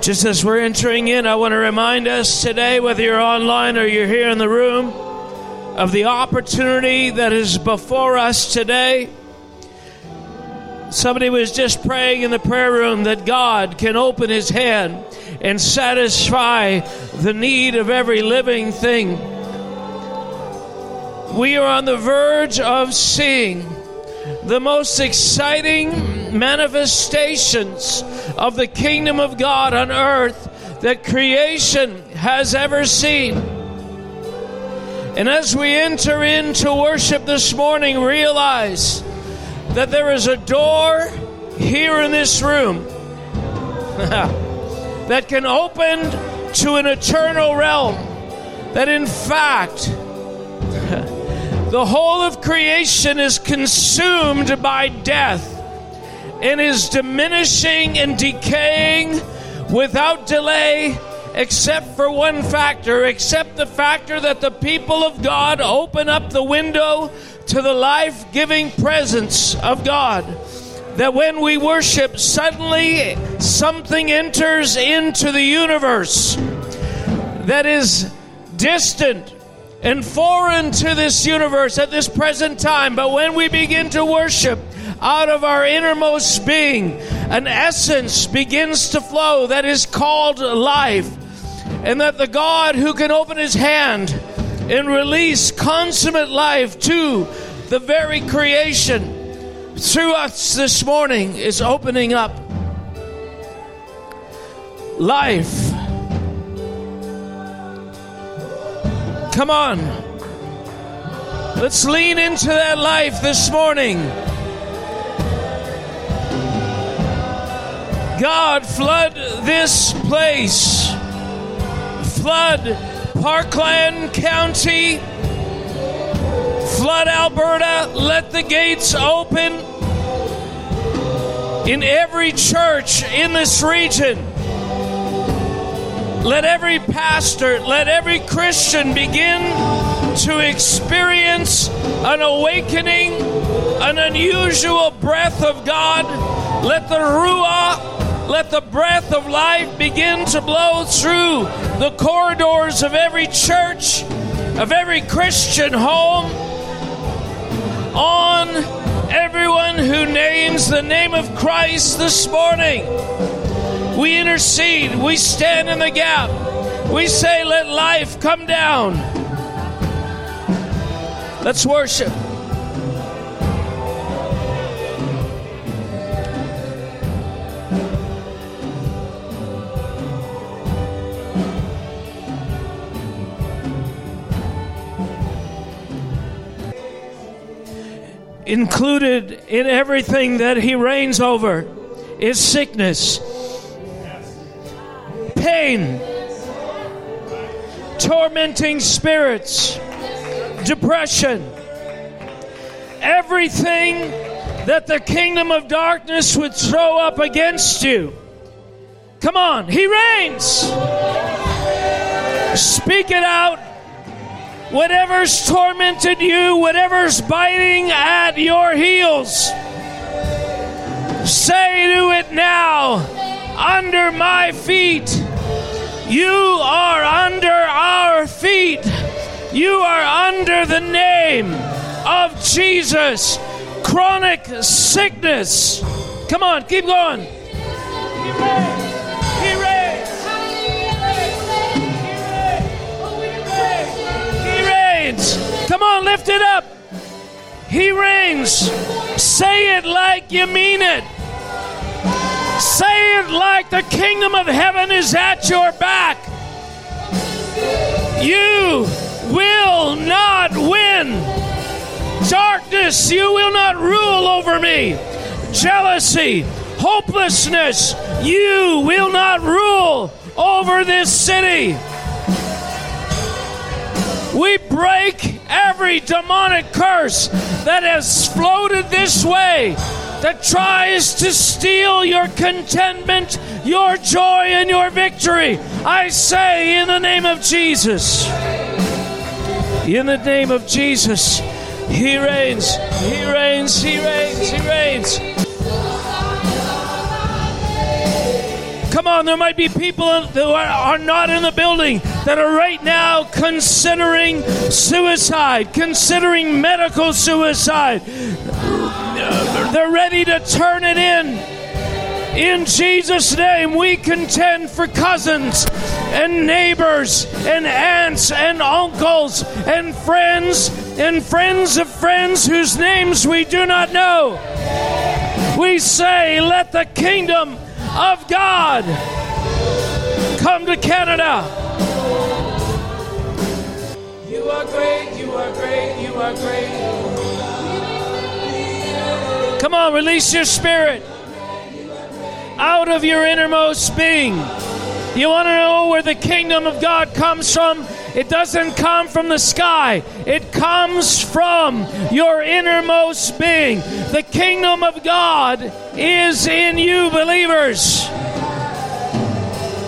Just as we're entering in, I want to remind us today, whether you're online or you're here in the room, of the opportunity that is before us today. Somebody was just praying in the prayer room that God can open his hand and satisfy the need of every living thing. We are on the verge of seeing the most exciting manifestations of the kingdom of God on earth that creation has ever seen. And as we enter into worship this morning, realize that there is a door here in this room that can open to an eternal realm. That in fact, the whole of creation is consumed by death and is diminishing and decaying without delay, except for one factor, except the factor that the people of God open up the window to the life giving presence of God. That when we worship, suddenly something enters into the universe that is distant and foreign to this universe at this present time. But when we begin to worship, out of our innermost being, an essence begins to flow that is called life. And that the God who can open his hand and release consummate life to the very creation through us this morning is opening up life. Come on. Let's lean into that life this morning. God, flood this place. Flood Parkland County. Flood Alberta. Let the gates open in every church in this region. Let every pastor, let every Christian begin to experience an awakening, an unusual breath of God. Let the Ruah, let the breath of life begin to blow through the corridors of every church, of every Christian home, on everyone who names the name of Christ this morning. We intercede. We stand in the gap. We say, let life come down. Let's worship. Included in everything that he reigns over is sickness pain, tormenting spirits, depression, everything that the kingdom of darkness would throw up against you. Come on, He reigns. Speak it out. Whatever's tormented you, whatever's biting at your heels, say to it now, under my feet. You are under our feet. You are under the name of Jesus. Chronic sickness. Come on, keep going. He reigns. Reigns. Come on, lift it up. He reigns. Say it like you mean it. Say it like the kingdom of heaven is at your back. You will not win. Darkness, you will not rule over me. Jealousy, hopelessness, you will not rule over this city. We break every demonic curse that has floated this way that tries to steal your contentment, your joy, and your victory. I say, in the name of Jesus, in the name of Jesus, He reigns, He reigns, He reigns, He reigns. Come on, there might be people who are not in the building that are right now considering suicide, considering medical suicide. They're ready to turn it in. In Jesus' name, we contend for cousins and neighbors and aunts and uncles and friends and friends of friends whose names we do not know. We say, let the kingdom of God come to Canada. You are great, you are great, you are great. Come on, release your spirit out of your innermost being. You want to know where the kingdom of God comes from? It doesn't come from the sky, it comes from your innermost being. The kingdom of God is in you, believers.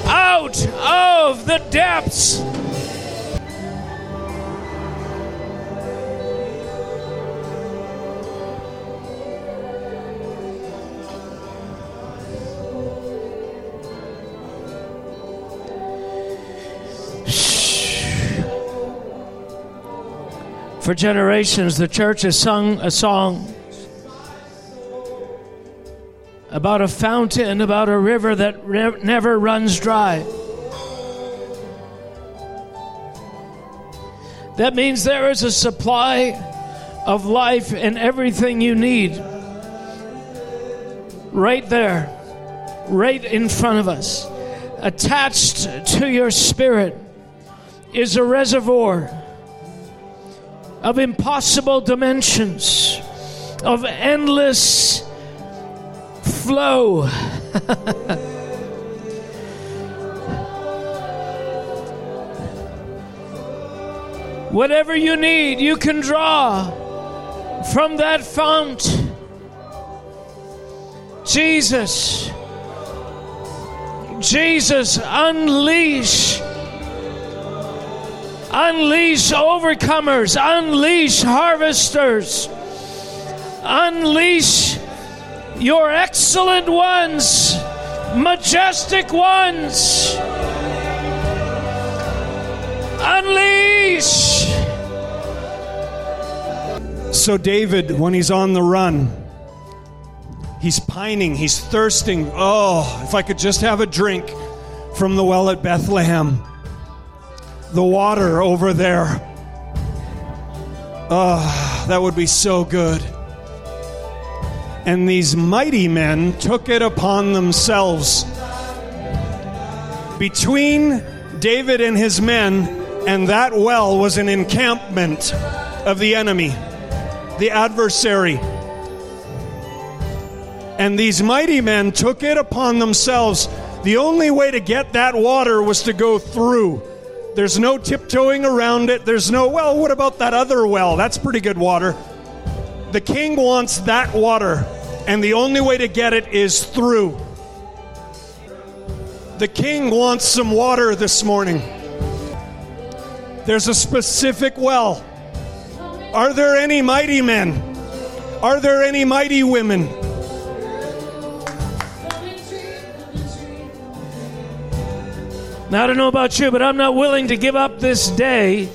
Out of the depths For generations, the church has sung a song about a fountain, about a river that re- never runs dry. That means there is a supply of life and everything you need right there, right in front of us. Attached to your spirit is a reservoir of impossible dimensions, of endless flow. Whatever you need, you can draw from that fount. Jesus, Jesus, unleash Unleash overcomers, unleash harvesters, unleash your excellent ones, majestic ones. Unleash. So, David, when he's on the run, he's pining, he's thirsting. Oh, if I could just have a drink from the well at Bethlehem the water over there. Oh, that would be so good. And these mighty men took it upon themselves. Between David and his men and that well was an encampment of the enemy, the adversary. And these mighty men took it upon themselves. The only way to get that water was to go through. There's no tiptoeing around it. There's no, well, what about that other well? That's pretty good water. The king wants that water, and the only way to get it is through. The king wants some water this morning. There's a specific well. Are there any mighty men? Are there any mighty women? Now, I don't know about you, but I'm not willing to give up this day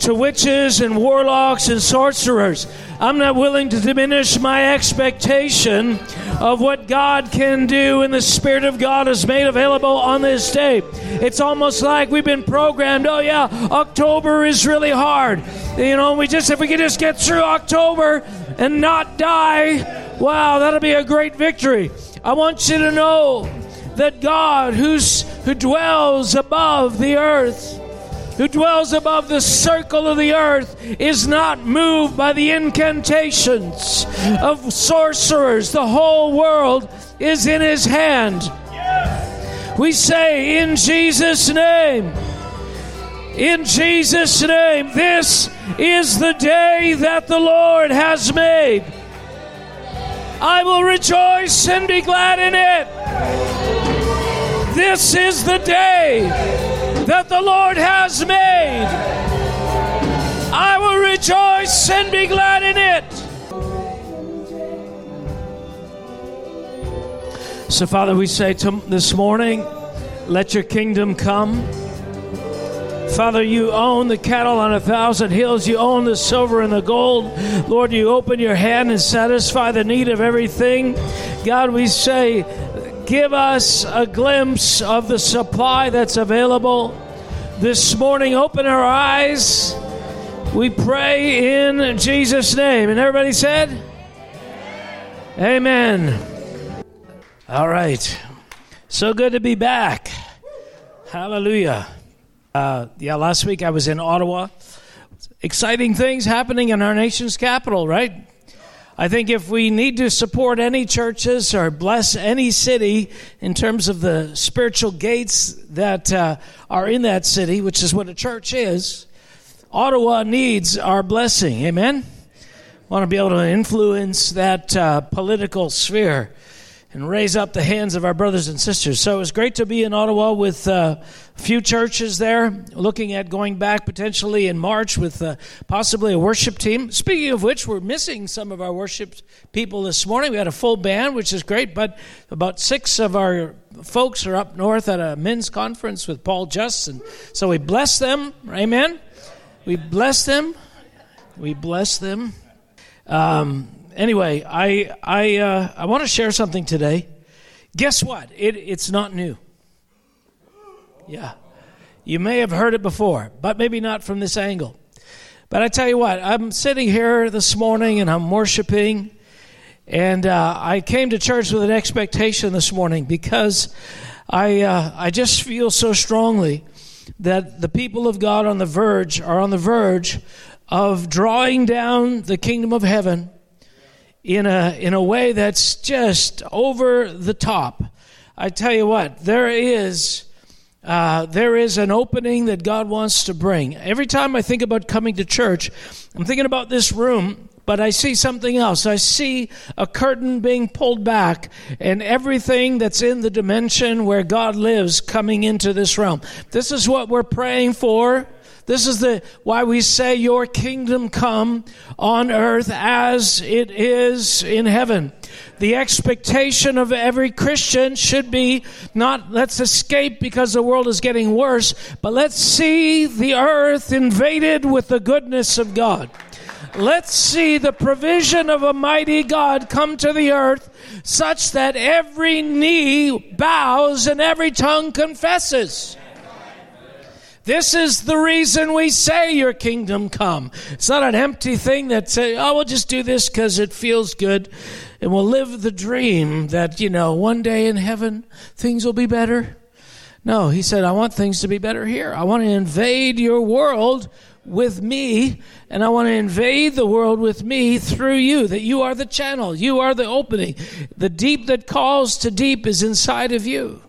to witches and warlocks and sorcerers. I'm not willing to diminish my expectation of what God can do and the Spirit of God is made available on this day. It's almost like we've been programmed, oh yeah, October is really hard. You know, we just if we could just get through October and not die, wow, that'll be a great victory. I want you to know that God, who's, who dwells above the earth, who dwells above the circle of the earth, is not moved by the incantations of sorcerers. The whole world is in his hand. We say, in Jesus' name, in Jesus' name, this is the day that the Lord has made. I will rejoice and be glad in it. This is the day that the Lord has made. I will rejoice and be glad in it. So, Father, we say to this morning, let your kingdom come. Father, you own the cattle on a thousand hills. You own the silver and the gold. Lord, you open your hand and satisfy the need of everything. God, we say, give us a glimpse of the supply that's available. This morning, open our eyes. We pray in Jesus' name. And everybody said, Amen. All right. So good to be back. Hallelujah. Uh, yeah, last week I was in Ottawa. Exciting things happening in our nation's capital, right? I think if we need to support any churches or bless any city in terms of the spiritual gates that uh, are in that city, which is what a church is, Ottawa needs our blessing. Amen? Want to be able to influence that uh, political sphere and raise up the hands of our brothers and sisters. So it was great to be in Ottawa with uh, a few churches there, looking at going back potentially in March with uh, possibly a worship team. Speaking of which, we're missing some of our worship people this morning. We had a full band, which is great, but about six of our folks are up north at a men's conference with Paul Just, and so we bless them. Amen. We bless them. We bless them. Um, anyway, I I uh, I want to share something today. Guess what? It, it's not new. Yeah, you may have heard it before, but maybe not from this angle. But I tell you what, I'm sitting here this morning and I'm worshiping, and uh, I came to church with an expectation this morning because I uh, I just feel so strongly that the people of God on the verge are on the verge of drawing down the kingdom of heaven in a, in a way that's just over the top. I tell you what, there is, uh, there is an opening that God wants to bring. Every time I think about coming to church, I'm thinking about this room, but I see something else. I see a curtain being pulled back and everything that's in the dimension where God lives coming into this realm. This is what we're praying for. This is the why we say your kingdom come on earth as it is in heaven. The expectation of every Christian should be not let's escape because the world is getting worse, but let's see the earth invaded with the goodness of God. Let's see the provision of a mighty God come to the earth such that every knee bows and every tongue confesses. This is the reason we say your kingdom come. It's not an empty thing that say, oh, we'll just do this because it feels good. And we'll live the dream that, you know, one day in heaven things will be better. No, he said, I want things to be better here. I want to invade your world with me, and I want to invade the world with me through you, that you are the channel, you are the opening. The deep that calls to deep is inside of you.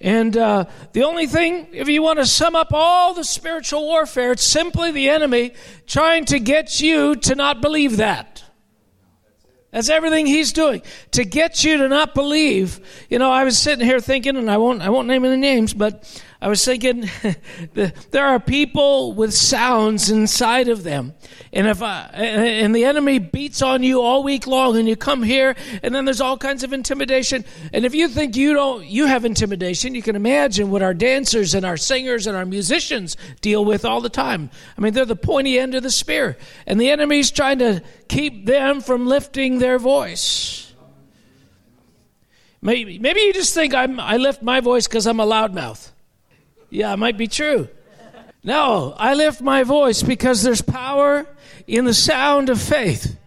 And uh, the only thing, if you want to sum up all the spiritual warfare, it's simply the enemy trying to get you to not believe that. That's everything he's doing to get you to not believe. You know, I was sitting here thinking, and I won't, I won't name any names, but I was thinking there are people with sounds inside of them. And if I, and the enemy beats on you all week long and you come here and then there's all kinds of intimidation. And if you think you don't, you have intimidation, you can imagine what our dancers and our singers and our musicians deal with all the time. I mean, they're the pointy end of the spear. And the enemy's trying to keep them from lifting their voice. Maybe, maybe you just think I'm, I lift my voice because I'm a loudmouth. Yeah, it might be true. No, I lift my voice because there's power in the sound of faith.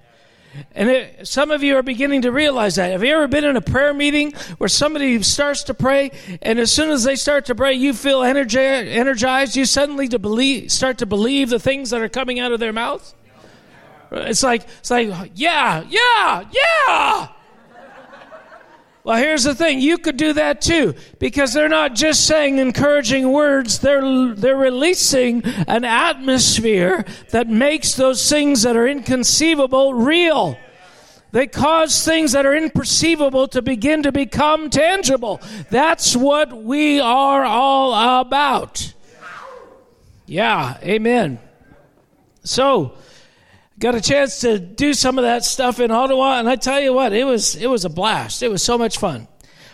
And it, some of you are beginning to realize that. Have you ever been in a prayer meeting where somebody starts to pray, and as soon as they start to pray, you feel energized? You suddenly to believe, start to believe the things that are coming out of their mouth. It's like it's like yeah, yeah, yeah. Well, here's the thing. You could do that too because they're not just saying encouraging words. They're, they're releasing an atmosphere that makes those things that are inconceivable real. They cause things that are imperceivable to begin to become tangible. That's what we are all about. Yeah, amen. So, got a chance to do some of that stuff in Ottawa, and I tell you what, it was it was a blast. It was so much fun.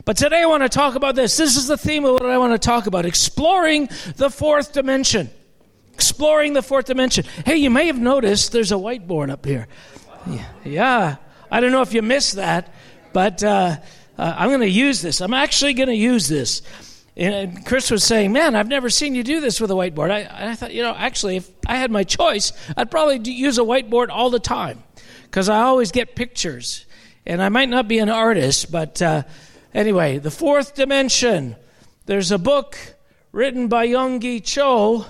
But today I want to talk about this. This is the theme of what I want to talk about: exploring the fourth dimension. Exploring the fourth dimension. Hey, you may have noticed there's a whiteboard up here. Yeah, I don't know if you missed that, but uh, uh, I'm going to use this. I'm actually going to use this. And Chris was saying, "Man, I've never seen you do this with a whiteboard." I, I thought, you know, actually, if I had my choice, I'd probably use a whiteboard all the time because I always get pictures. And I might not be an artist, but uh, anyway, the fourth dimension. There's a book written by Yonggi Cho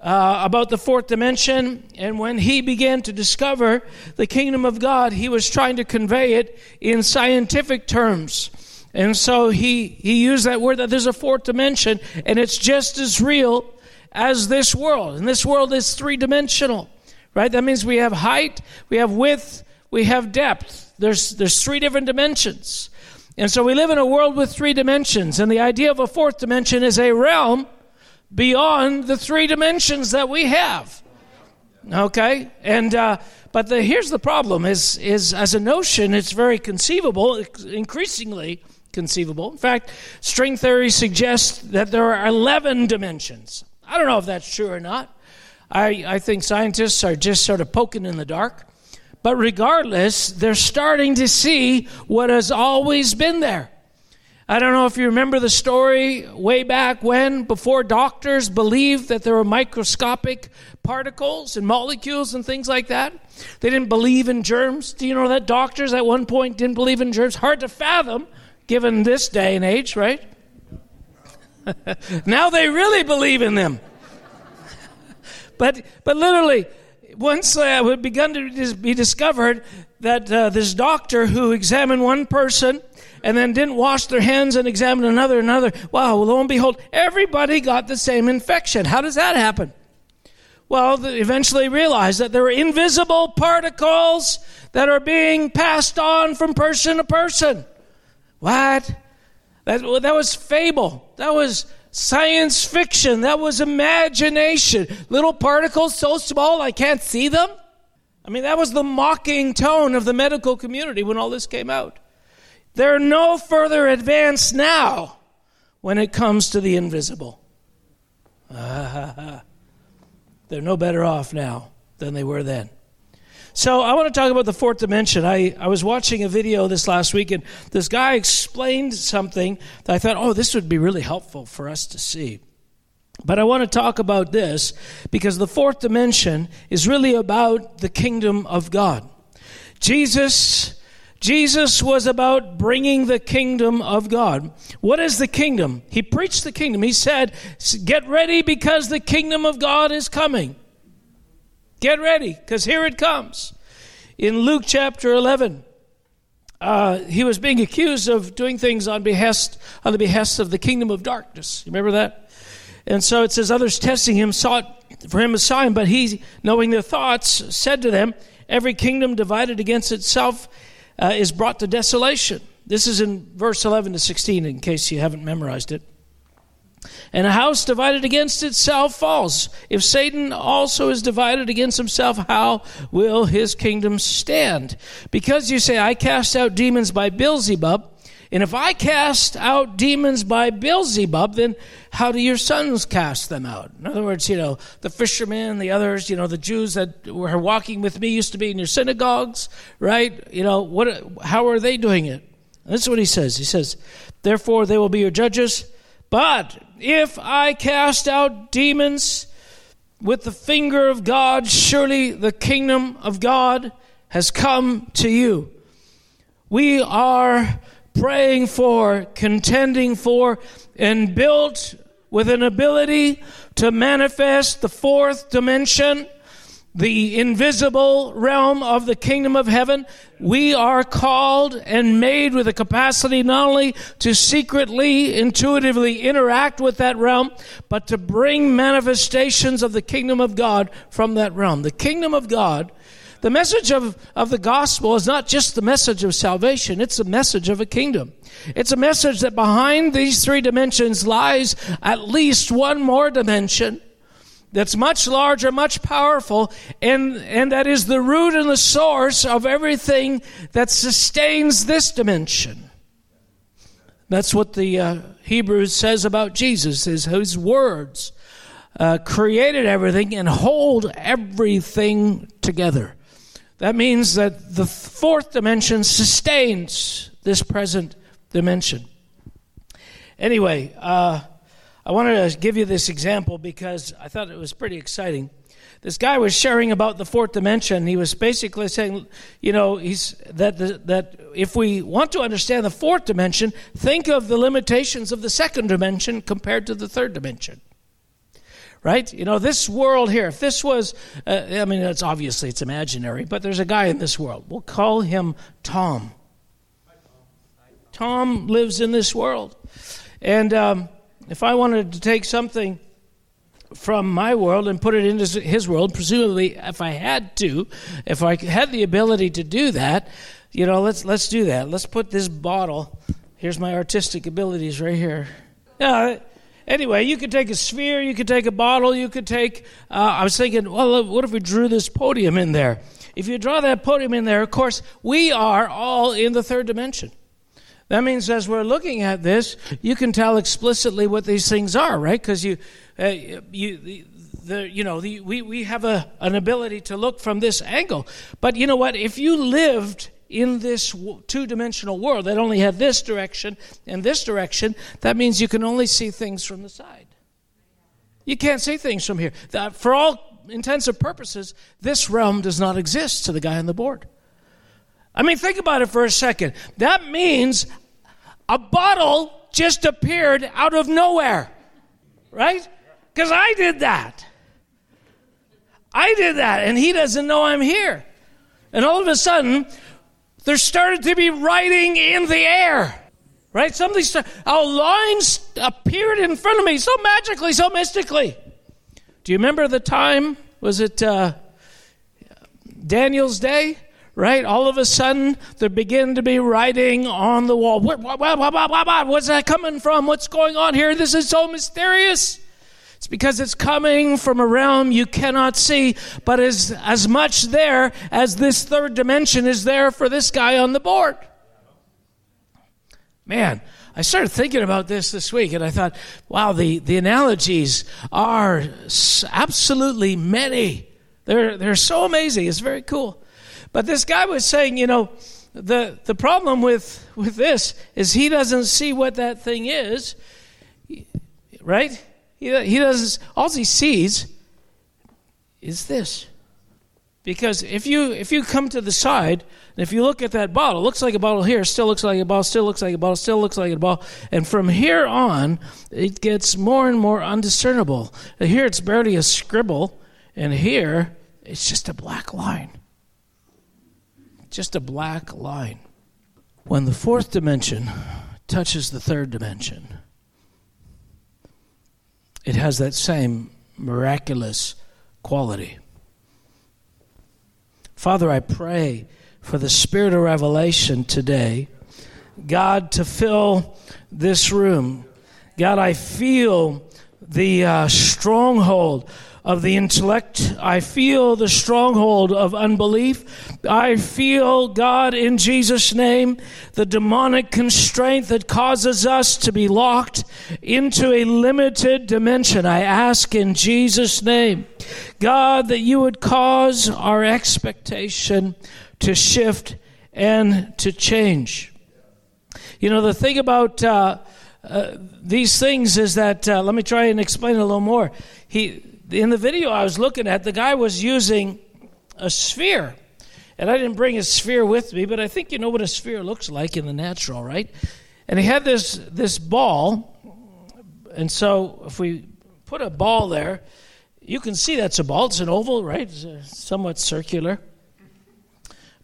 uh, about the fourth dimension, and when he began to discover the kingdom of God, he was trying to convey it in scientific terms. And so he, he used that word that there's a fourth dimension, and it's just as real as this world. And this world is three dimensional, right? That means we have height, we have width, we have depth. There's, there's three different dimensions. And so we live in a world with three dimensions. And the idea of a fourth dimension is a realm beyond the three dimensions that we have. Okay? And, uh, but the, here's the problem is, is as a notion, it's very conceivable, increasingly conceivable. In fact, string theory suggests that there are 11 dimensions. I don't know if that's true or not. I, I think scientists are just sort of poking in the dark. But regardless, they're starting to see what has always been there. I don't know if you remember the story way back when, before doctors believed that there were microscopic particles and molecules and things like that. They didn't believe in germs. Do you know that doctors at one point didn't believe in germs? Hard to fathom given this day and age, right? now they really believe in them. but, but literally, once uh, it had begun to be discovered that uh, this doctor who examined one person and then didn't wash their hands and examined another, another, wow, lo and behold, everybody got the same infection. How does that happen? Well, they eventually realized that there were invisible particles that are being passed on from person to person. What? That, that was fable. That was science fiction. That was imagination. Little particles so small I can't see them. I mean, that was the mocking tone of the medical community when all this came out. They're no further advanced now when it comes to the invisible. They're no better off now than they were then. So I want to talk about the fourth dimension. I, I was watching a video this last week, and this guy explained something that I thought, oh, this would be really helpful for us to see. But I want to talk about this because the fourth dimension is really about the kingdom of God. Jesus Jesus was about bringing the kingdom of God. What is the kingdom? He preached the kingdom. He said, Get ready because the kingdom of God is coming. Get ready, because here it comes. In Luke chapter 11, uh, he was being accused of doing things on behest on the behest of the kingdom of darkness. You remember that? And so it says, others testing him sought for him a sign, but he, knowing their thoughts, said to them, Every kingdom divided against itself uh, is brought to desolation. This is in verse 11 to 16, in case you haven't memorized it. And a house divided against itself falls. If Satan also is divided against himself, how will his kingdom stand? Because you say, I cast out demons by Beelzebub, and if I cast out demons by Beelzebub, then how do your sons cast them out? In other words, you know, the fishermen, the others, you know, the Jews that were walking with me used to be in your synagogues, right? You know, what, how are they doing it? this is what he says. He says, Therefore, they will be your judges but if I cast out demons with the finger of God, surely the kingdom of God has come to you. We are praying for, contending for, and built with an ability to manifest the fourth dimension the invisible realm of the kingdom of heaven, we are called and made with a capacity not only to secretly, intuitively interact with that realm, but to bring manifestations of the kingdom of God from that realm. The kingdom of God, the message of, of the gospel is not just the message of salvation, it's the message of a kingdom. It's a message that behind these three dimensions lies at least one more dimension that's much larger, much powerful, and, and that is the root and the source of everything that sustains this dimension. That's what the uh, Hebrews says about Jesus, is his words uh, created everything and hold everything together. That means that the fourth dimension sustains this present dimension. Anyway, uh, I wanted to give you this example because I thought it was pretty exciting. This guy was sharing about the fourth dimension. He was basically saying, you know, he's that the, that if we want to understand the fourth dimension, think of the limitations of the second dimension compared to the third dimension right? You know, this world here, if this was, uh, I mean, it's obviously it's imaginary, but there's a guy in this world. We'll call him Tom. Tom lives in this world. And um, if I wanted to take something from my world and put it into his world, presumably if I had to, if I had the ability to do that, you know, let's let's do that. Let's put this bottle. Here's my artistic abilities right here. Yeah, Anyway, you could take a sphere, you could take a bottle, you could take. Uh, I was thinking, well, what if we drew this podium in there? If you draw that podium in there, of course, we are all in the third dimension. That means as we're looking at this, you can tell explicitly what these things are, right? Because you, uh, you, the, you know, the, we, we have a, an ability to look from this angle. But you know what? If you lived in this two dimensional world that only had this direction and this direction, that means you can only see things from the side. You can't see things from here. That, For all intents and purposes, this realm does not exist to the guy on the board. I mean, think about it for a second. That means a bottle just appeared out of nowhere, right? Because I did that. I did that, and he doesn't know I'm here. And all of a sudden, there started to be writing in the air. Right? Something started, a line appeared in front of me so magically, so mystically. Do you remember the time? Was it uh, Daniel's day? Right? All of a sudden, there began to be writing on the wall. What, what, what, what's that coming from? What's going on here? This is so mysterious. It's because it's coming from a realm you cannot see, but is as much there as this third dimension is there for this guy on the board. Man, I started thinking about this this week and I thought, wow, the, the analogies are absolutely many. They're, they're so amazing. It's very cool. But this guy was saying, you know, the, the problem with, with this is he doesn't see what that thing is, right? He, he does all he sees is this. Because if you if you come to the side and if you look at that bottle, looks like a bottle here, still looks like a bottle, still looks like a bottle, still looks like a bottle, and from here on, it gets more and more undiscernible. Here it's barely a scribble, and here it's just a black line. Just a black line. When the fourth dimension touches the third dimension, it has that same miraculous quality. Father, I pray for the spirit of revelation today. God, to fill this room. God, I feel the uh, stronghold of the intellect. I feel the stronghold of unbelief. I feel, God, in Jesus' name, the demonic constraint that causes us to be locked into a limited dimension. I ask in Jesus' name, God, that you would cause our expectation to shift and to change. You know, the thing about uh, uh, these things is that, uh, let me try and explain a little more. He, in the video I was looking at, the guy was using a sphere. And I didn't bring a sphere with me, but I think you know what a sphere looks like in the natural, right? And he had this this ball. And so if we put a ball there, you can see that's a ball. It's an oval, right? It's uh, somewhat circular.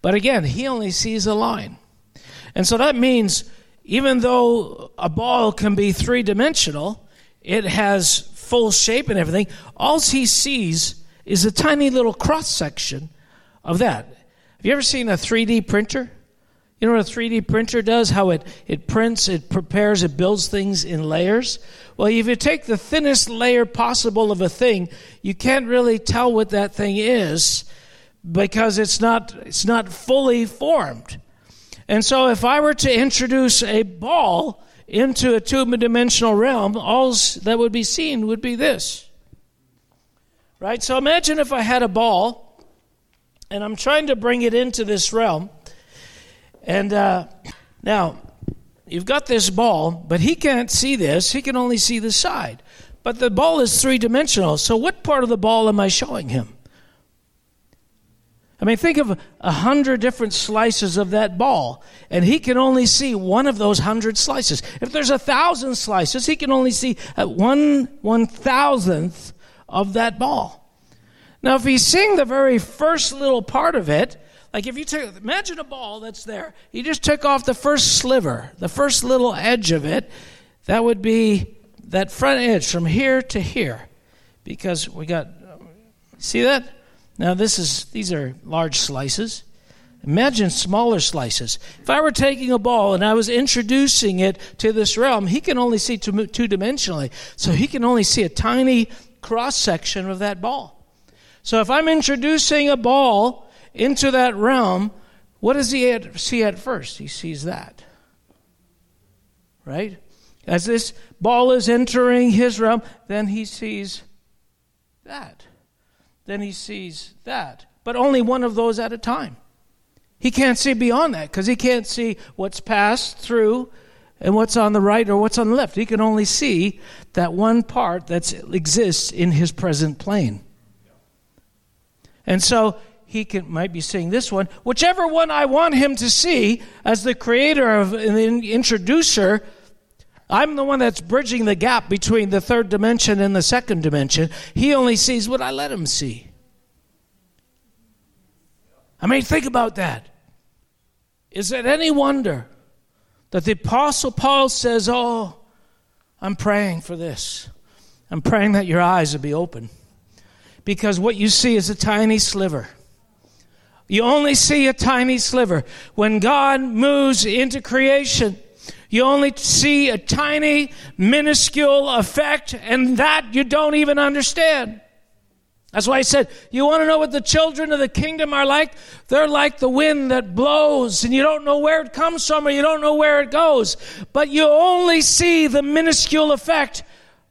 But again, he only sees a line. And so that means even though a ball can be three dimensional, it has full shape and everything, all he sees is a tiny little cross section of that. Have you ever seen a 3D printer? You know what a 3D printer does? How it, it prints, it prepares, it builds things in layers? Well, if you take the thinnest layer possible of a thing, you can't really tell what that thing is because it's not, it's not fully formed. And so if I were to introduce a ball into a two dimensional realm, all that would be seen would be this. Right? So imagine if I had a ball and I'm trying to bring it into this realm. And uh, now, you've got this ball, but he can't see this. He can only see the side. But the ball is three dimensional. So, what part of the ball am I showing him? I mean, think of a hundred different slices of that ball, and he can only see one of those hundred slices. If there's a thousand slices, he can only see uh, one one thousandth of that ball. Now, if he's seeing the very first little part of it, like if you take, imagine a ball that's there, you just took off the first sliver, the first little edge of it, that would be that front edge from here to here. Because we got, see that? Now this is, these are large slices. Imagine smaller slices. If I were taking a ball and I was introducing it to this realm, he can only see two, two dimensionally. So he can only see a tiny cross section of that ball. So if I'm introducing a ball into that realm, what does he see at first? He sees that. Right? As this ball is entering his realm, then he sees that. Then he sees that. But only one of those at a time. He can't see beyond that because he can't see what's passed through and what's on the right or what's on the left. He can only see that one part that exists in his present plane. And so he can, might be seeing this one. Whichever one I want him to see as the creator of and the introducer, I'm the one that's bridging the gap between the third dimension and the second dimension. He only sees what I let him see. I mean, think about that. Is it any wonder that the Apostle Paul says, Oh, I'm praying for this? I'm praying that your eyes will be open because what you see is a tiny sliver. You only see a tiny sliver. When God moves into creation, you only see a tiny, minuscule effect, and that you don't even understand. That's why I said, you want to know what the children of the kingdom are like? They're like the wind that blows, and you don't know where it comes from or you don't know where it goes. But you only see the minuscule effect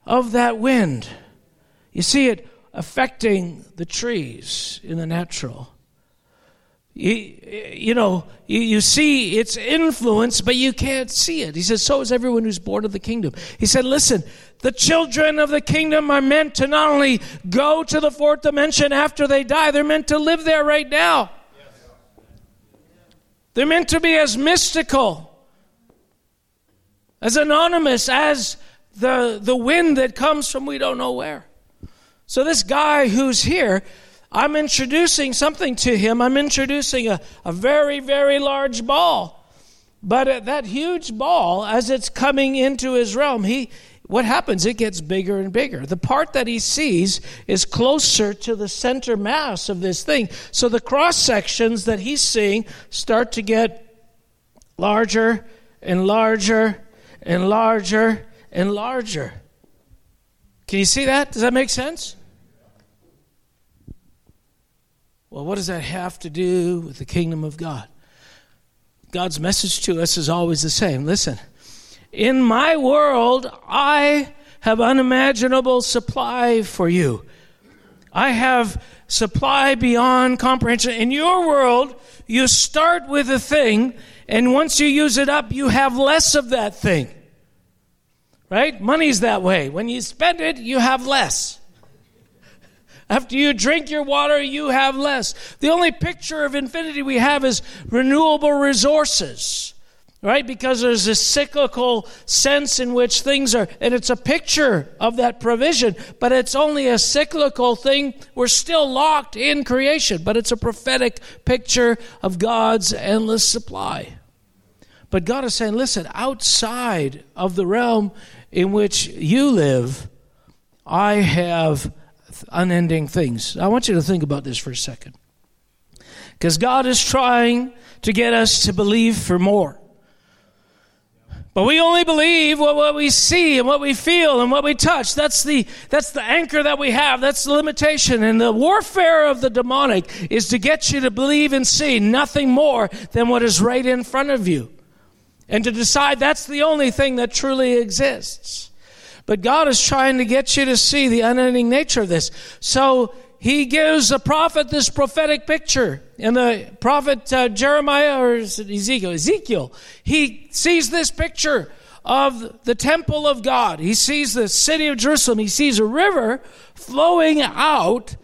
of that wind. You see it affecting the trees in the natural. You, you know, you, you see its influence, but you can't see it. He says, So is everyone who's born of the kingdom. He said, Listen, the children of the kingdom are meant to not only go to the fourth dimension after they die, they're meant to live there right now. They're meant to be as mystical, as anonymous as the, the wind that comes from we don't know where. So, this guy who's here, I'm introducing something to him. I'm introducing a, a very, very large ball. But at that huge ball, as it's coming into his realm, he, what happens? It gets bigger and bigger. The part that he sees is closer to the center mass of this thing. So the cross sections that he's seeing start to get larger and larger and larger and larger. Can you see that? Does that make sense? Well, what does that have to do with the kingdom of God? God's message to us is always the same. Listen, in my world, I have unimaginable supply for you. I have supply beyond comprehension. In your world, you start with a thing, and once you use it up, you have less of that thing. Right? Money's that way. When you spend it, you have less. After you drink your water, you have less. The only picture of infinity we have is renewable resources, right? Because there's a cyclical sense in which things are, and it's a picture of that provision, but it's only a cyclical thing. We're still locked in creation, but it's a prophetic picture of God's endless supply. But God is saying, listen, outside of the realm in which you live, I have unending things. I want you to think about this for a second. Because God is trying to get us to believe for more. But we only believe what, what we see and what we feel and what we touch. That's the, that's the anchor that we have. That's the limitation. And the warfare of the demonic is to get you to believe and see nothing more than what is right in front of you. And to decide that's the only thing that truly exists. But God is trying to get you to see the unending nature of this. So he gives the prophet this prophetic picture. And the prophet uh, Jeremiah or Ezekiel, Ezekiel, he sees this picture of the temple of God. He sees the city of Jerusalem. He sees a river flowing out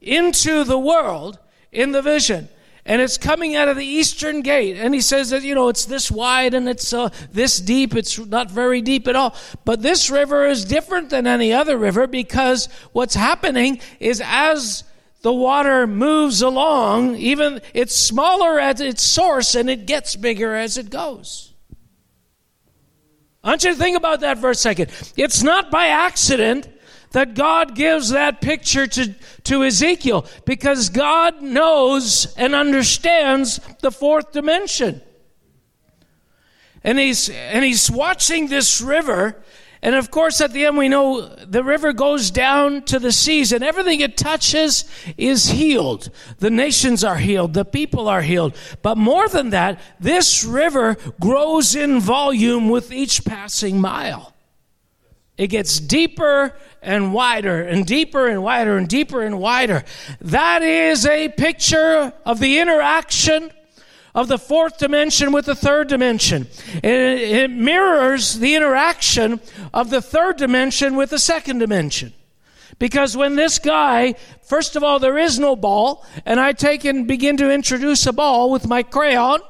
into the world in the vision and it's coming out of the eastern gate. And he says that, you know, it's this wide and it's uh, this deep. It's not very deep at all. But this river is different than any other river because what's happening is as the water moves along, even it's smaller at its source and it gets bigger as it goes. I want you to think about that for a second. It's not by accident that God gives that picture to, to Ezekiel because God knows and understands the fourth dimension. And he's, and he's watching this river. And of course, at the end, we know the river goes down to the seas, and everything it touches is healed. The nations are healed, the people are healed. But more than that, this river grows in volume with each passing mile. It gets deeper and wider and deeper and wider and deeper and wider. That is a picture of the interaction of the fourth dimension with the third dimension. It, it mirrors the interaction of the third dimension with the second dimension. Because when this guy, first of all, there is no ball, and I take and begin to introduce a ball with my crayon,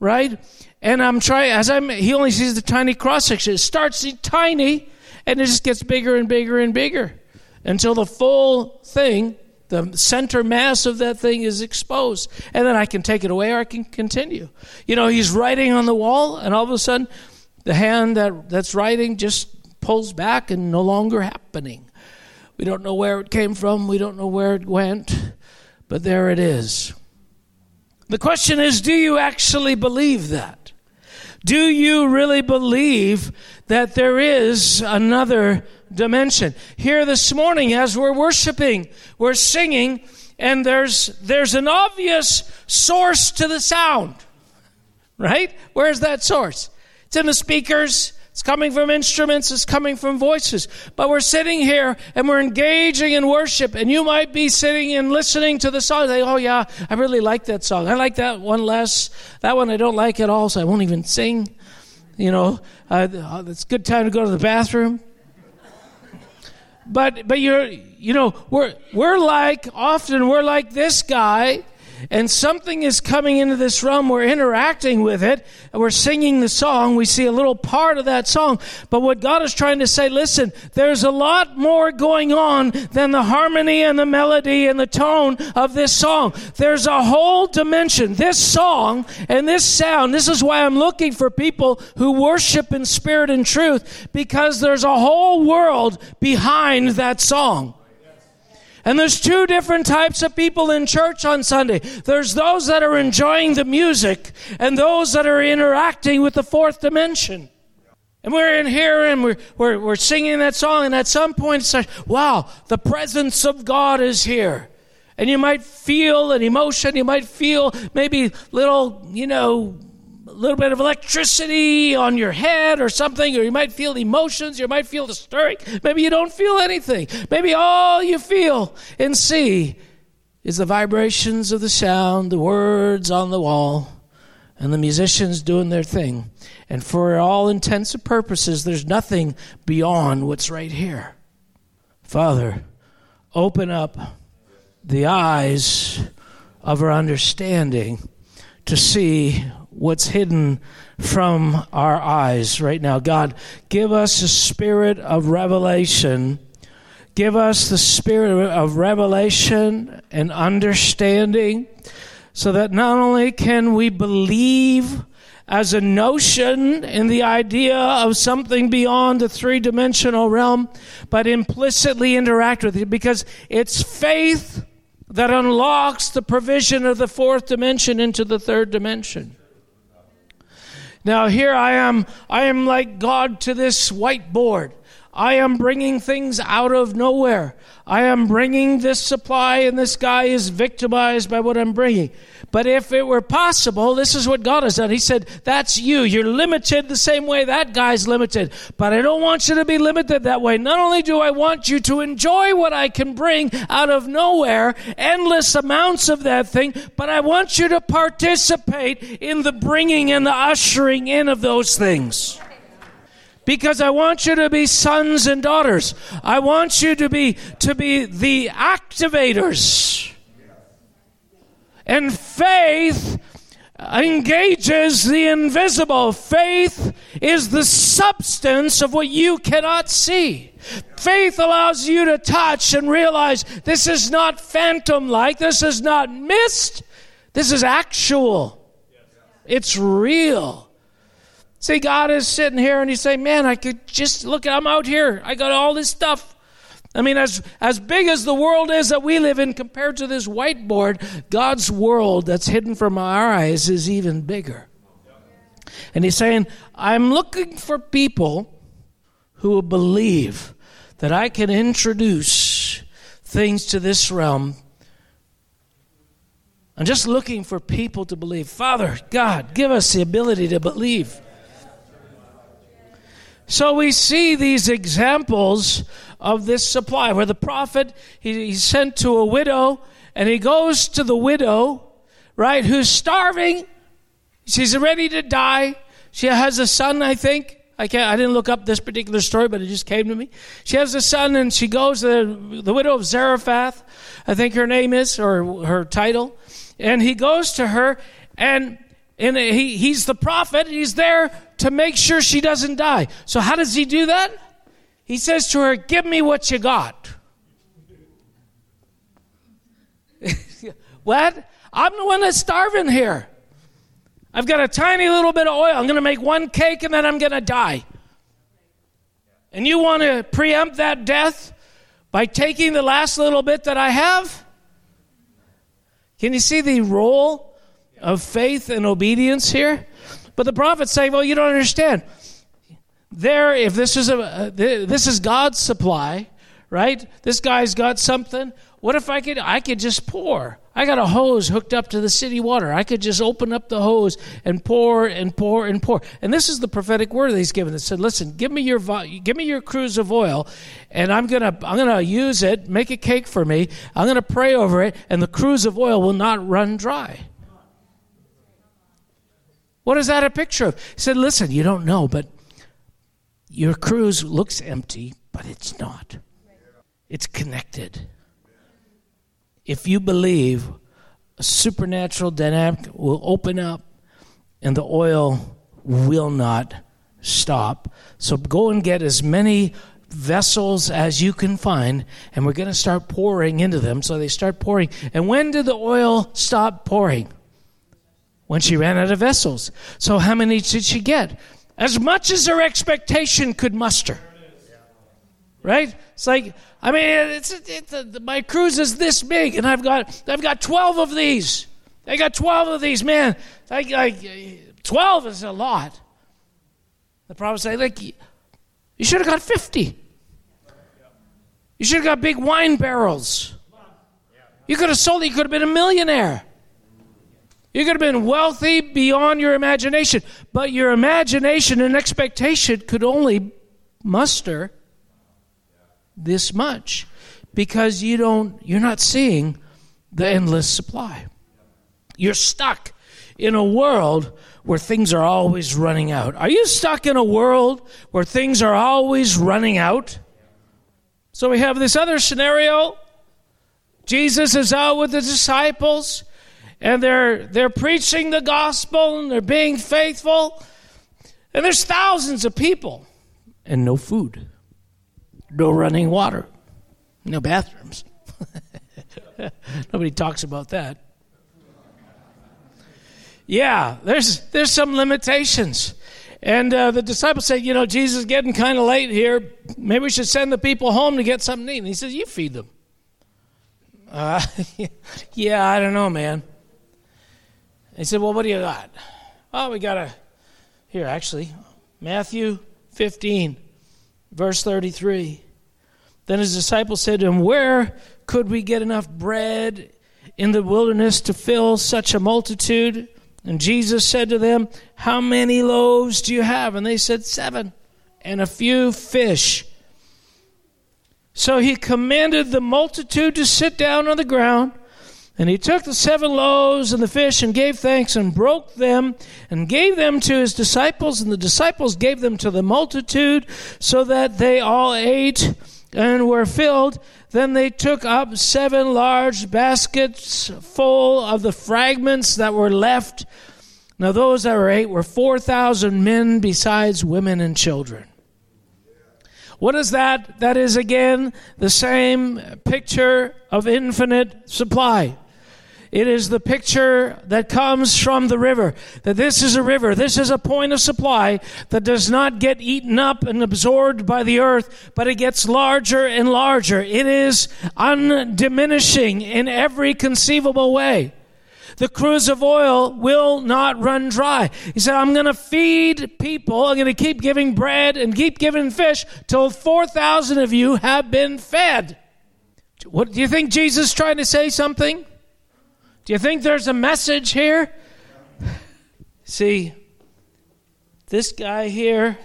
right? And I'm trying, as I'm, he only sees the tiny cross section. It starts tiny, and it just gets bigger and bigger and bigger until the full thing, the center mass of that thing is exposed. And then I can take it away or I can continue. You know, he's writing on the wall, and all of a sudden, the hand that, that's writing just pulls back and no longer happening. We don't know where it came from, we don't know where it went, but there it is. The question is do you actually believe that? Do you really believe that there is another dimension? Here this morning, as we're worshiping, we're singing, and there's, there's an obvious source to the sound, right? Where's that source? It's in the speakers, it's coming from instruments, it's coming from voices. But we're sitting here and we're engaging in worship, and you might be sitting and listening to the song. Like, oh, yeah, I really like that song. I like that one less. That one I don't like at all, so I won't even sing. You know, uh, it's a good time to go to the bathroom. But, but you're, you know, we're, we're like, often we're like this guy and something is coming into this realm. We're interacting with it, we're singing the song. We see a little part of that song. But what God is trying to say, listen, there's a lot more going on than the harmony and the melody and the tone of this song. There's a whole dimension. This song and this sound, this is why I'm looking for people who worship in spirit and truth, because there's a whole world behind that song. And there's two different types of people in church on Sunday. There's those that are enjoying the music and those that are interacting with the fourth dimension. And we're in here and we're, we're, we're singing that song, and at some point it's like, wow, the presence of God is here. And you might feel an emotion, you might feel maybe little, you know, little bit of electricity on your head or something, or you might feel emotions, you might feel the stirring. Maybe you don't feel anything. Maybe all you feel and see is the vibrations of the sound, the words on the wall, and the musicians doing their thing. And for all intents and purposes, there's nothing beyond what's right here. Father, open up the eyes of our understanding to see what's hidden from our eyes right now. God, give us a spirit of revelation. Give us the spirit of revelation and understanding so that not only can we believe as a notion in the idea of something beyond the three dimensional realm, but implicitly interact with it because it's faith that unlocks the provision of the fourth dimension into the third dimension. Now here I am, I am like God to this whiteboard. I am bringing things out of nowhere. I am bringing this supply, and this guy is victimized by what I'm bringing. But if it were possible, this is what God has done. He said, That's you. You're limited the same way that guy's limited. But I don't want you to be limited that way. Not only do I want you to enjoy what I can bring out of nowhere, endless amounts of that thing, but I want you to participate in the bringing and the ushering in of those things because I want you to be sons and daughters. I want you to be to be the activators. And faith engages the invisible. Faith is the substance of what you cannot see. Faith allows you to touch and realize this is not phantom like, this is not mist, this is actual. It's real. See, God is sitting here and He's saying, Man, I could just look, I'm out here. I got all this stuff. I mean, as, as big as the world is that we live in compared to this whiteboard, God's world that's hidden from our eyes is even bigger. And He's saying, I'm looking for people who will believe that I can introduce things to this realm. I'm just looking for people to believe. Father, God, give us the ability to believe. So we see these examples of this supply where the prophet he, he's sent to a widow and he goes to the widow, right, who's starving. She's ready to die. She has a son, I think. I can't, I didn't look up this particular story, but it just came to me. She has a son and she goes to the, the widow of Zarephath, I think her name is, or her title. And he goes to her and and he, he's the prophet. He's there to make sure she doesn't die. So how does he do that? He says to her, Give me what you got. what? I'm the one that's starving here. I've got a tiny little bit of oil. I'm going to make one cake and then I'm going to die. And you want to preempt that death by taking the last little bit that I have? Can you see the role of faith and obedience here? But the prophets say, well, you don't understand. There, if this is a uh, this is God's supply, right? This guy's got something. What if I could I could just pour? I got a hose hooked up to the city water. I could just open up the hose and pour and pour and pour. And this is the prophetic word that he's given. It said, "Listen, give me your give me your cruse of oil, and I'm gonna I'm gonna use it. Make a cake for me. I'm gonna pray over it, and the cruse of oil will not run dry." What is that a picture of? He said, Listen, you don't know, but your cruse looks empty, but it's not. It's connected. If you believe, a supernatural dynamic will open up and the oil will not stop. So go and get as many vessels as you can find, and we're going to start pouring into them. So they start pouring. And when did the oil stop pouring? When she ran out of vessels. So, how many did she get? As much as her expectation could muster. Right? It's like, I mean, it's, it's, it's, my cruse is this big, and I've got, I've got 12 of these. I got 12 of these, man. I, I, 12 is a lot. The prophet said, like, you should have got 50. You should have got big wine barrels. You could have sold you could have been a millionaire. You could have been wealthy beyond your imagination, but your imagination and expectation could only muster this much because you don't you're not seeing the endless supply. You're stuck in a world where things are always running out. Are you stuck in a world where things are always running out? So we have this other scenario. Jesus is out with the disciples and they're they're preaching the gospel and they're being faithful. And there's thousands of people and no food no running water no bathrooms. Nobody talks about that. Yeah there's there's some limitations. And uh, the disciples say you know jesus is getting kind of late here. Maybe we should send the people home to get something to eat. And he says you feed them. Uh, yeah, I don't know, man. He said, Well, what do you got? Oh, we got a. Here, actually, Matthew 15, verse 33. Then his disciples said to him, Where could we get enough bread in the wilderness to fill such a multitude? And Jesus said to them, How many loaves do you have? And they said, Seven, and a few fish. So he commanded the multitude to sit down on the ground. And he took the seven loaves and the fish and gave thanks and broke them and gave them to his disciples. And the disciples gave them to the multitude so that they all ate and were filled. Then they took up seven large baskets full of the fragments that were left. Now, those that were ate were 4,000 men, besides women and children. What is that? That is again the same picture of infinite supply. It is the picture that comes from the river. That this is a river. This is a point of supply that does not get eaten up and absorbed by the earth, but it gets larger and larger. It is undiminishing in every conceivable way. The cruse of oil will not run dry. He said, I'm going to feed people. I'm going to keep giving bread and keep giving fish till 4,000 of you have been fed. What do you think Jesus is trying to say something? Do you think there's a message here? See, this guy here,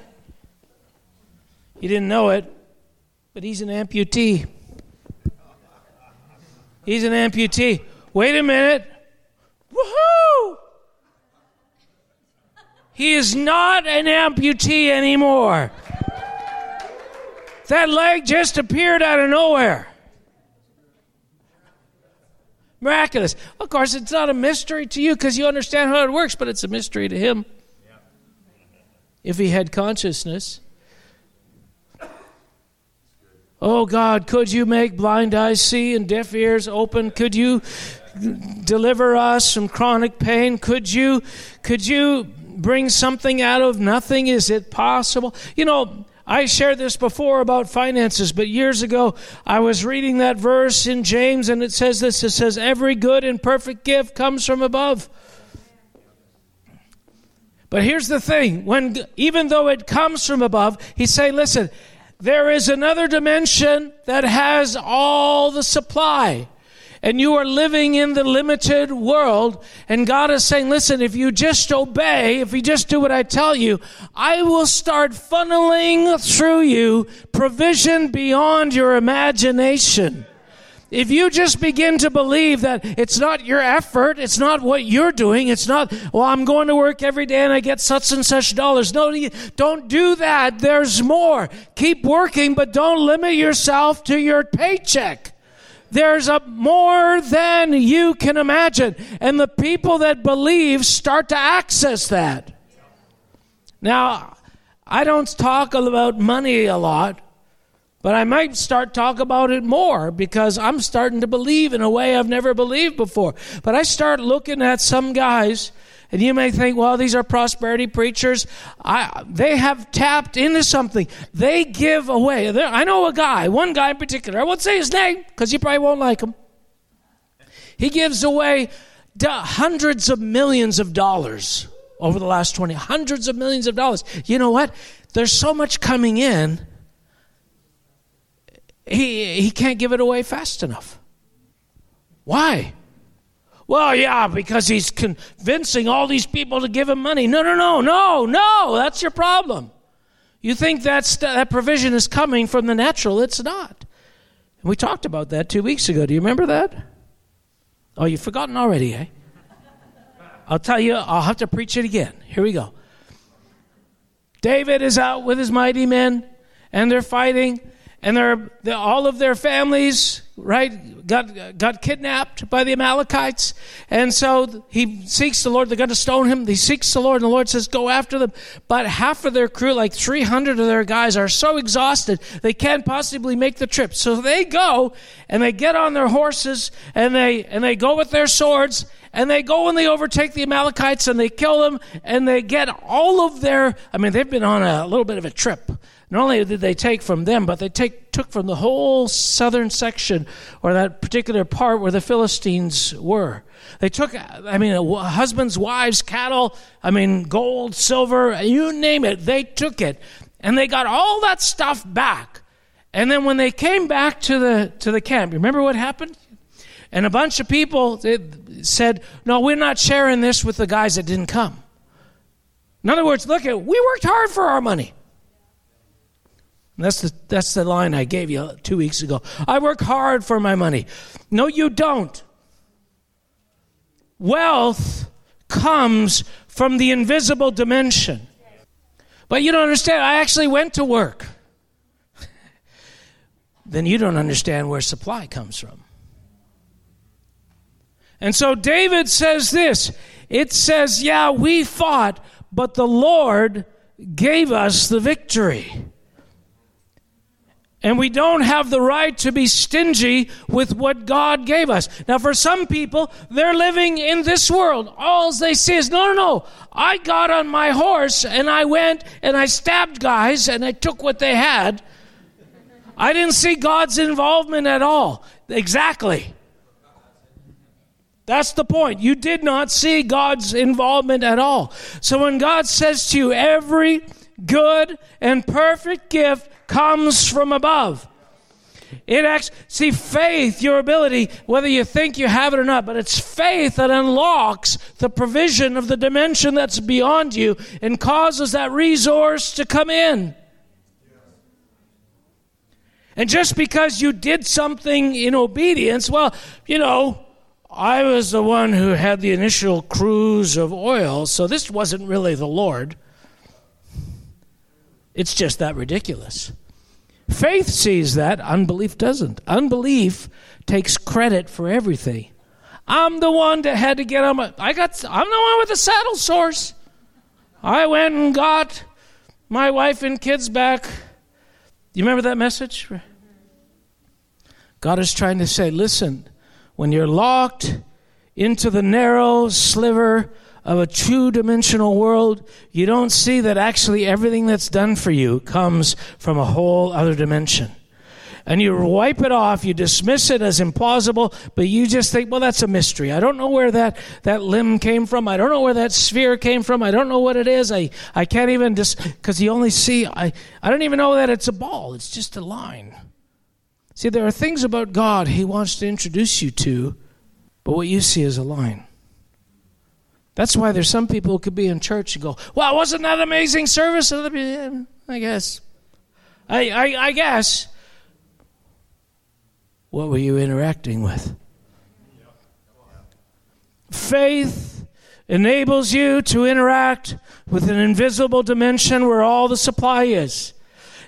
he didn't know it, but he's an amputee. He's an amputee. Wait a minute. Woohoo! He is not an amputee anymore. That leg just appeared out of nowhere. Miraculous. Of course, it's not a mystery to you because you understand how it works, but it's a mystery to him. If he had consciousness. Oh God, could you make blind eyes see and deaf ears open? Could you deliver us from chronic pain? Could you could you bring something out of nothing? Is it possible? You know, I shared this before about finances, but years ago I was reading that verse in James and it says this. It says, Every good and perfect gift comes from above. But here's the thing. When even though it comes from above, he's saying, Listen, there is another dimension that has all the supply and you are living in the limited world, and God is saying, listen, if you just obey, if you just do what I tell you, I will start funneling through you provision beyond your imagination. If you just begin to believe that it's not your effort, it's not what you're doing, it's not, well, I'm going to work every day and I get such and such dollars. No, don't do that. There's more. Keep working, but don't limit yourself to your paycheck. There's a more than you can imagine. And the people that believe start to access that. Now, I don't talk about money a lot, but I might start talk about it more because I'm starting to believe in a way I've never believed before. But I start looking at some guys and you may think, well, these are prosperity preachers. I, they have tapped into something. They give away. They're, I know a guy, one guy in particular. I won't say his name because you probably won't like him. He gives away hundreds of millions of dollars over the last 20, hundreds of millions of dollars. You know what? There's so much coming in, he, he can't give it away fast enough. Why? Well, yeah, because he's convincing all these people to give him money. No, no, no, no, no. That's your problem. You think that's, that provision is coming from the natural. It's not. And we talked about that two weeks ago. Do you remember that? Oh, you've forgotten already, eh? I'll tell you, I'll have to preach it again. Here we go. David is out with his mighty men, and they're fighting, and they're all of their families right, got, got kidnapped by the Amalekites. And so he seeks the Lord. They're going to stone him. He seeks the Lord, and the Lord says, Go after them. But half of their crew, like 300 of their guys, are so exhausted, they can't possibly make the trip. So they go and they get on their horses and they, and they go with their swords and they go and they overtake the Amalekites and they kill them and they get all of their, I mean, they've been on a little bit of a trip. Not only did they take from them, but they take, took from the whole southern section or that particular part where the Philistines were. They took, I mean, husbands, wives, cattle, I mean, gold, silver, you name it, they took it. And they got all that stuff back. And then when they came back to the, to the camp, remember what happened? And a bunch of people said, No, we're not sharing this with the guys that didn't come. In other words, look at we worked hard for our money. That's the, that's the line I gave you two weeks ago. I work hard for my money. No, you don't. Wealth comes from the invisible dimension. But you don't understand. I actually went to work. then you don't understand where supply comes from. And so David says this it says, Yeah, we fought, but the Lord gave us the victory. And we don't have the right to be stingy with what God gave us. Now, for some people, they're living in this world. All they see is, no, no, no. I got on my horse and I went and I stabbed guys and I took what they had. I didn't see God's involvement at all. Exactly. That's the point. You did not see God's involvement at all. So when God says to you, every good and perfect gift comes from above. It acts, see, faith, your ability, whether you think you have it or not, but it's faith that unlocks the provision of the dimension that's beyond you and causes that resource to come in. And just because you did something in obedience, well, you know, I was the one who had the initial cruse of oil, so this wasn't really the Lord. It's just that ridiculous. Faith sees that, unbelief doesn't. Unbelief takes credit for everything. I'm the one that had to get on my I got I'm the one with the saddle sores. I went and got my wife and kids back. You remember that message? God is trying to say, listen, when you're locked into the narrow sliver of a two dimensional world, you don't see that actually everything that's done for you comes from a whole other dimension. And you wipe it off, you dismiss it as implausible, but you just think, well, that's a mystery. I don't know where that, that limb came from. I don't know where that sphere came from. I don't know what it is. I, I can't even just, because you only see, I, I don't even know that it's a ball. It's just a line. See, there are things about God He wants to introduce you to, but what you see is a line. That's why there's some people who could be in church and go, "Wow, wasn't that amazing service?" I guess. I, I, I guess. What were you interacting with? Faith enables you to interact with an invisible dimension where all the supply is.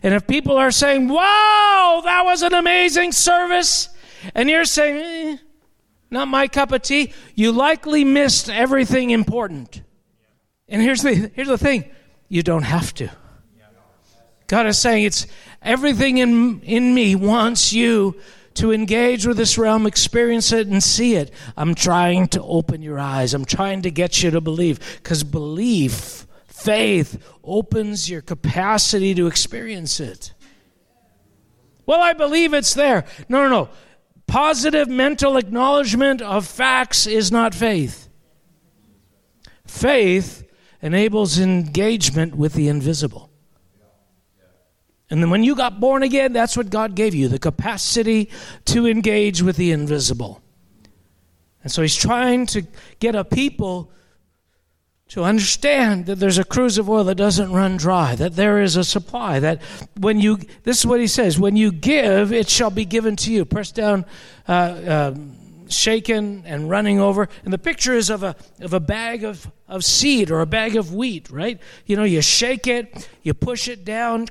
And if people are saying, wow, that was an amazing service, and you're saying, eh, not my cup of tea, you likely missed everything important. And here's the, here's the thing you don't have to. God is saying it's everything in, in me wants you to engage with this realm, experience it, and see it. I'm trying to open your eyes. I'm trying to get you to believe because belief Faith opens your capacity to experience it. Well, I believe it's there. No, no, no. Positive mental acknowledgement of facts is not faith. Faith enables engagement with the invisible. And then when you got born again, that's what God gave you the capacity to engage with the invisible. And so he's trying to get a people to understand that there's a cruse of oil that doesn't run dry, that there is a supply, that when you, this is what he says, when you give, it shall be given to you. Pressed down, uh, uh, shaken, and running over. And the picture is of a, of a bag of, of seed or a bag of wheat, right? You know, you shake it, you push it down,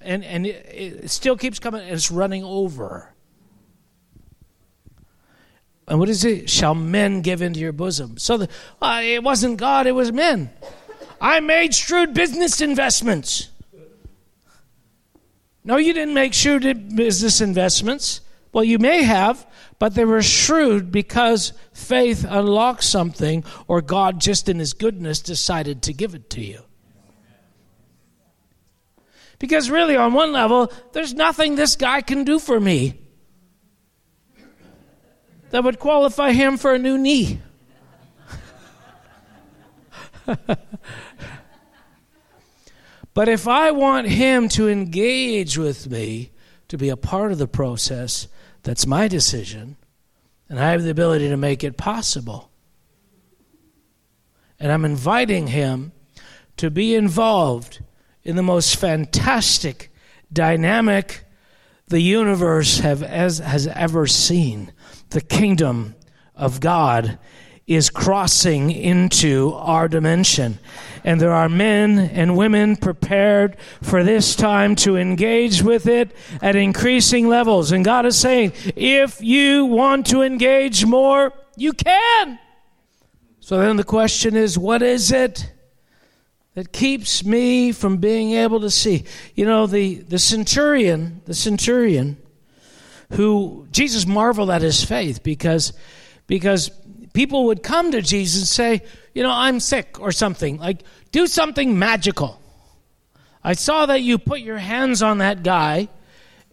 and, and it, it still keeps coming, and it's running over. And what is it? Shall men give into your bosom? So the, uh, it wasn't God, it was men. I made shrewd business investments. No, you didn't make shrewd business investments. Well, you may have, but they were shrewd because faith unlocked something, or God, just in His goodness, decided to give it to you. Because really, on one level, there's nothing this guy can do for me that would qualify him for a new knee. but if I want him to engage with me, to be a part of the process, that's my decision, and I have the ability to make it possible. And I'm inviting him to be involved in the most fantastic dynamic the universe have, as, has ever seen. The kingdom of God is crossing into our dimension. And there are men and women prepared for this time to engage with it at increasing levels. And God is saying, if you want to engage more, you can. So then the question is, what is it? that keeps me from being able to see. You know, the, the centurion, the centurion, who Jesus marveled at his faith because, because people would come to Jesus and say, you know, I'm sick or something. Like, do something magical. I saw that you put your hands on that guy,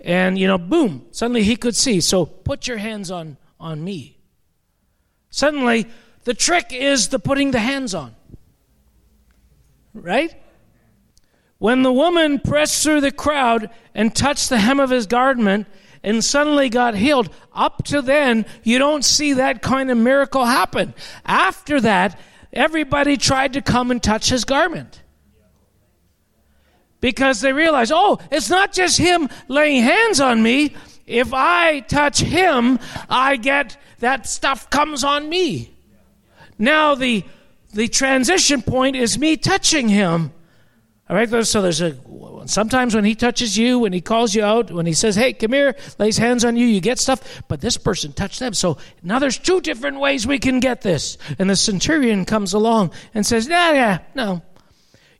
and, you know, boom, suddenly he could see. So put your hands on, on me. Suddenly, the trick is the putting the hands on. Right? When the woman pressed through the crowd and touched the hem of his garment and suddenly got healed, up to then, you don't see that kind of miracle happen. After that, everybody tried to come and touch his garment. Because they realized, oh, it's not just him laying hands on me. If I touch him, I get that stuff comes on me. Now the the transition point is me touching him. All right, so there's a sometimes when he touches you, when he calls you out, when he says, "Hey, come here," lays hands on you, you get stuff. But this person touched them, so now there's two different ways we can get this. And the centurion comes along and says, "Yeah, yeah, no,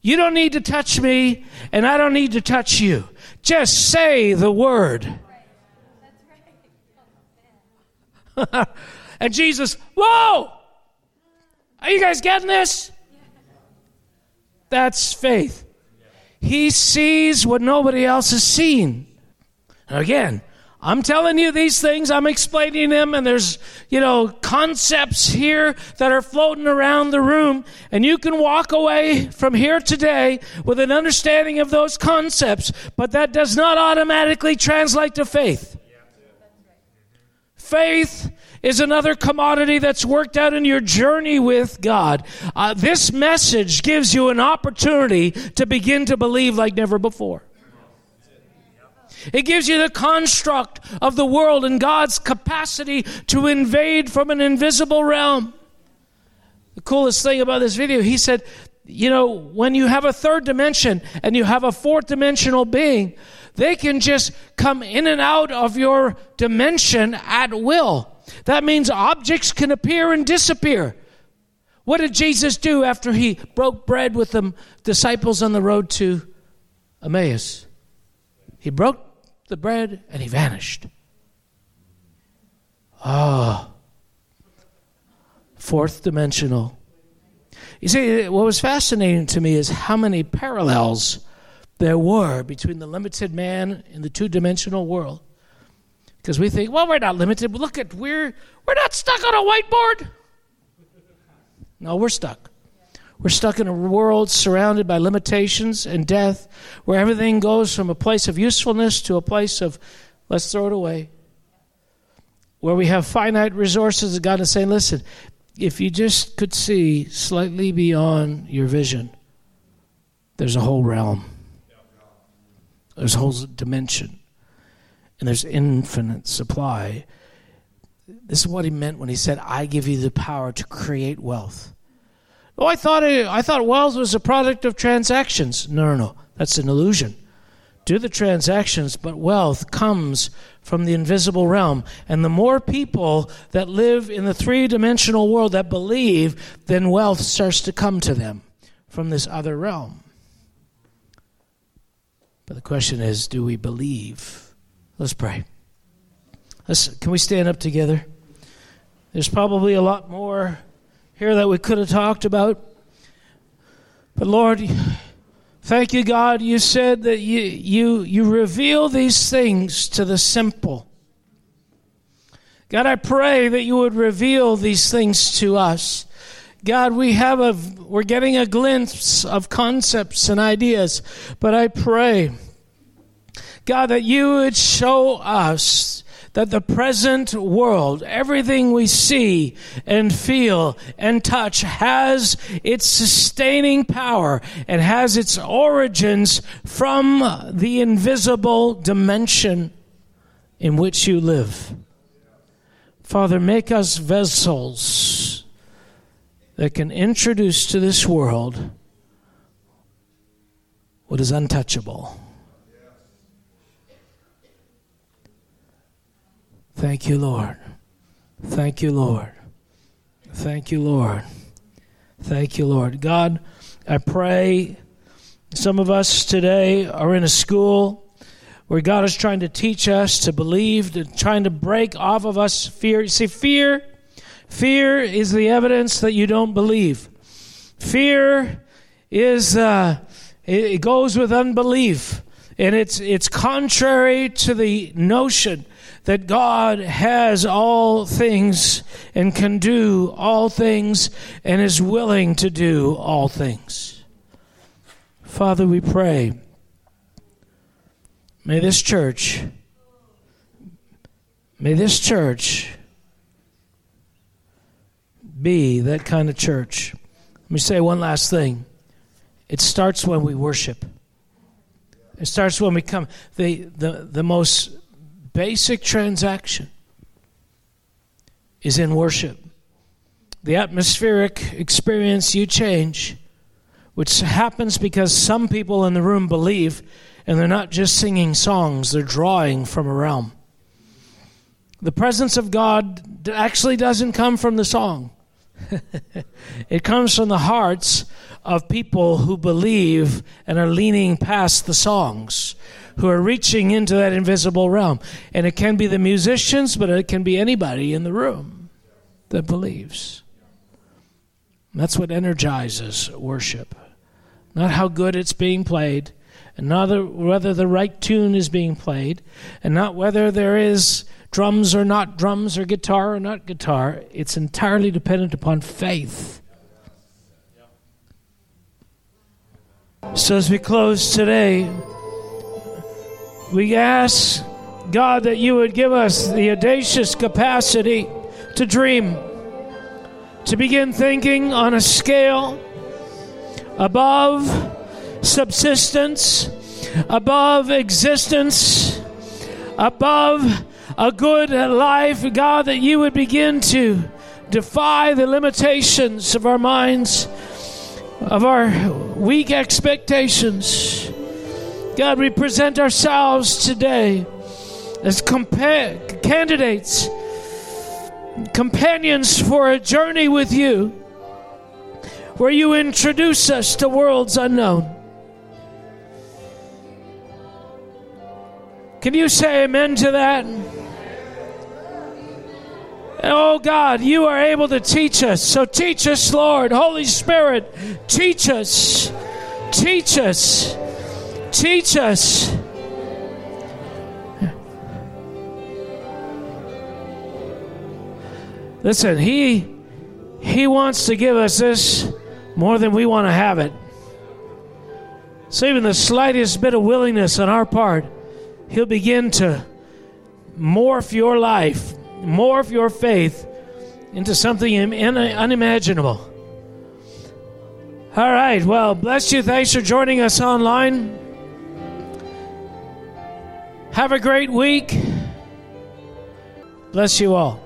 you don't need to touch me, and I don't need to touch you. Just say the word." and Jesus, whoa! Are you guys getting this? That's faith. He sees what nobody else has seen. Again, I'm telling you these things, I'm explaining them, and there's, you know, concepts here that are floating around the room, and you can walk away from here today with an understanding of those concepts, but that does not automatically translate to faith. Faith is another commodity that's worked out in your journey with God. Uh, this message gives you an opportunity to begin to believe like never before. It gives you the construct of the world and God's capacity to invade from an invisible realm. The coolest thing about this video, he said, you know, when you have a third dimension and you have a fourth dimensional being, they can just come in and out of your dimension at will. That means objects can appear and disappear. What did Jesus do after he broke bread with the disciples on the road to Emmaus? He broke the bread and he vanished. Ah. Oh. Fourth dimensional. You see, what was fascinating to me is how many parallels there were between the limited man in the two dimensional world because we think, well, we're not limited. Look at we're we're not stuck on a whiteboard. No, we're stuck. We're stuck in a world surrounded by limitations and death, where everything goes from a place of usefulness to a place of let's throw it away. Where we have finite resources, and God is saying, listen, if you just could see slightly beyond your vision, there's a whole realm, there's a whole dimension and there's infinite supply. This is what he meant when he said, I give you the power to create wealth. Oh, I thought, I thought wealth was a product of transactions. No, no, no. That's an illusion. Do the transactions, but wealth comes from the invisible realm. And the more people that live in the three dimensional world that believe, then wealth starts to come to them from this other realm. But the question is do we believe? Let's pray. Let's, can we stand up together? There's probably a lot more here that we could have talked about. But Lord, thank you, God. You said that you, you, you reveal these things to the simple. God, I pray that you would reveal these things to us. God, we have a, we're getting a glimpse of concepts and ideas, but I pray, God, that you would show us that the present world, everything we see and feel and touch, has its sustaining power and has its origins from the invisible dimension in which you live. Father, make us vessels that can introduce to this world what is untouchable. Thank you, Lord. Thank you, Lord. Thank you, Lord. Thank you, Lord. God, I pray some of us today are in a school where God is trying to teach us to believe, to trying to break off of us fear. You see, fear, fear is the evidence that you don't believe. Fear is uh, it goes with unbelief, and it's it's contrary to the notion that God has all things and can do all things and is willing to do all things. Father, we pray. May this church, may this church be that kind of church. Let me say one last thing. It starts when we worship. It starts when we come. The, the, the most basic transaction is in worship. The atmospheric experience you change, which happens because some people in the room believe and they're not just singing songs, they're drawing from a realm. The presence of God actually doesn't come from the song. it comes from the hearts of people who believe and are leaning past the songs who are reaching into that invisible realm. And it can be the musicians, but it can be anybody in the room that believes. That's what energizes worship. Not how good it's being played, and not whether the right tune is being played, and not whether there is drums or not drums, or guitar or not guitar. It's entirely dependent upon faith. So, as we close today, we ask, God, that you would give us the audacious capacity to dream, to begin thinking on a scale above subsistence, above existence, above a good life, God, that you would begin to defy the limitations of our minds, of our weak expectations God, we present ourselves today as compa- candidates, companions for a journey with you, where you introduce us to worlds unknown. Can you say amen to that? Oh God, you are able to teach us. So teach us, Lord. Holy Spirit, teach us. Teach us. Teach us. Listen, he he wants to give us this more than we want to have it. So even the slightest bit of willingness on our part, he'll begin to morph your life, morph your faith into something unimaginable. All right. Well, bless you. Thanks for joining us online. Have a great week. Bless you all.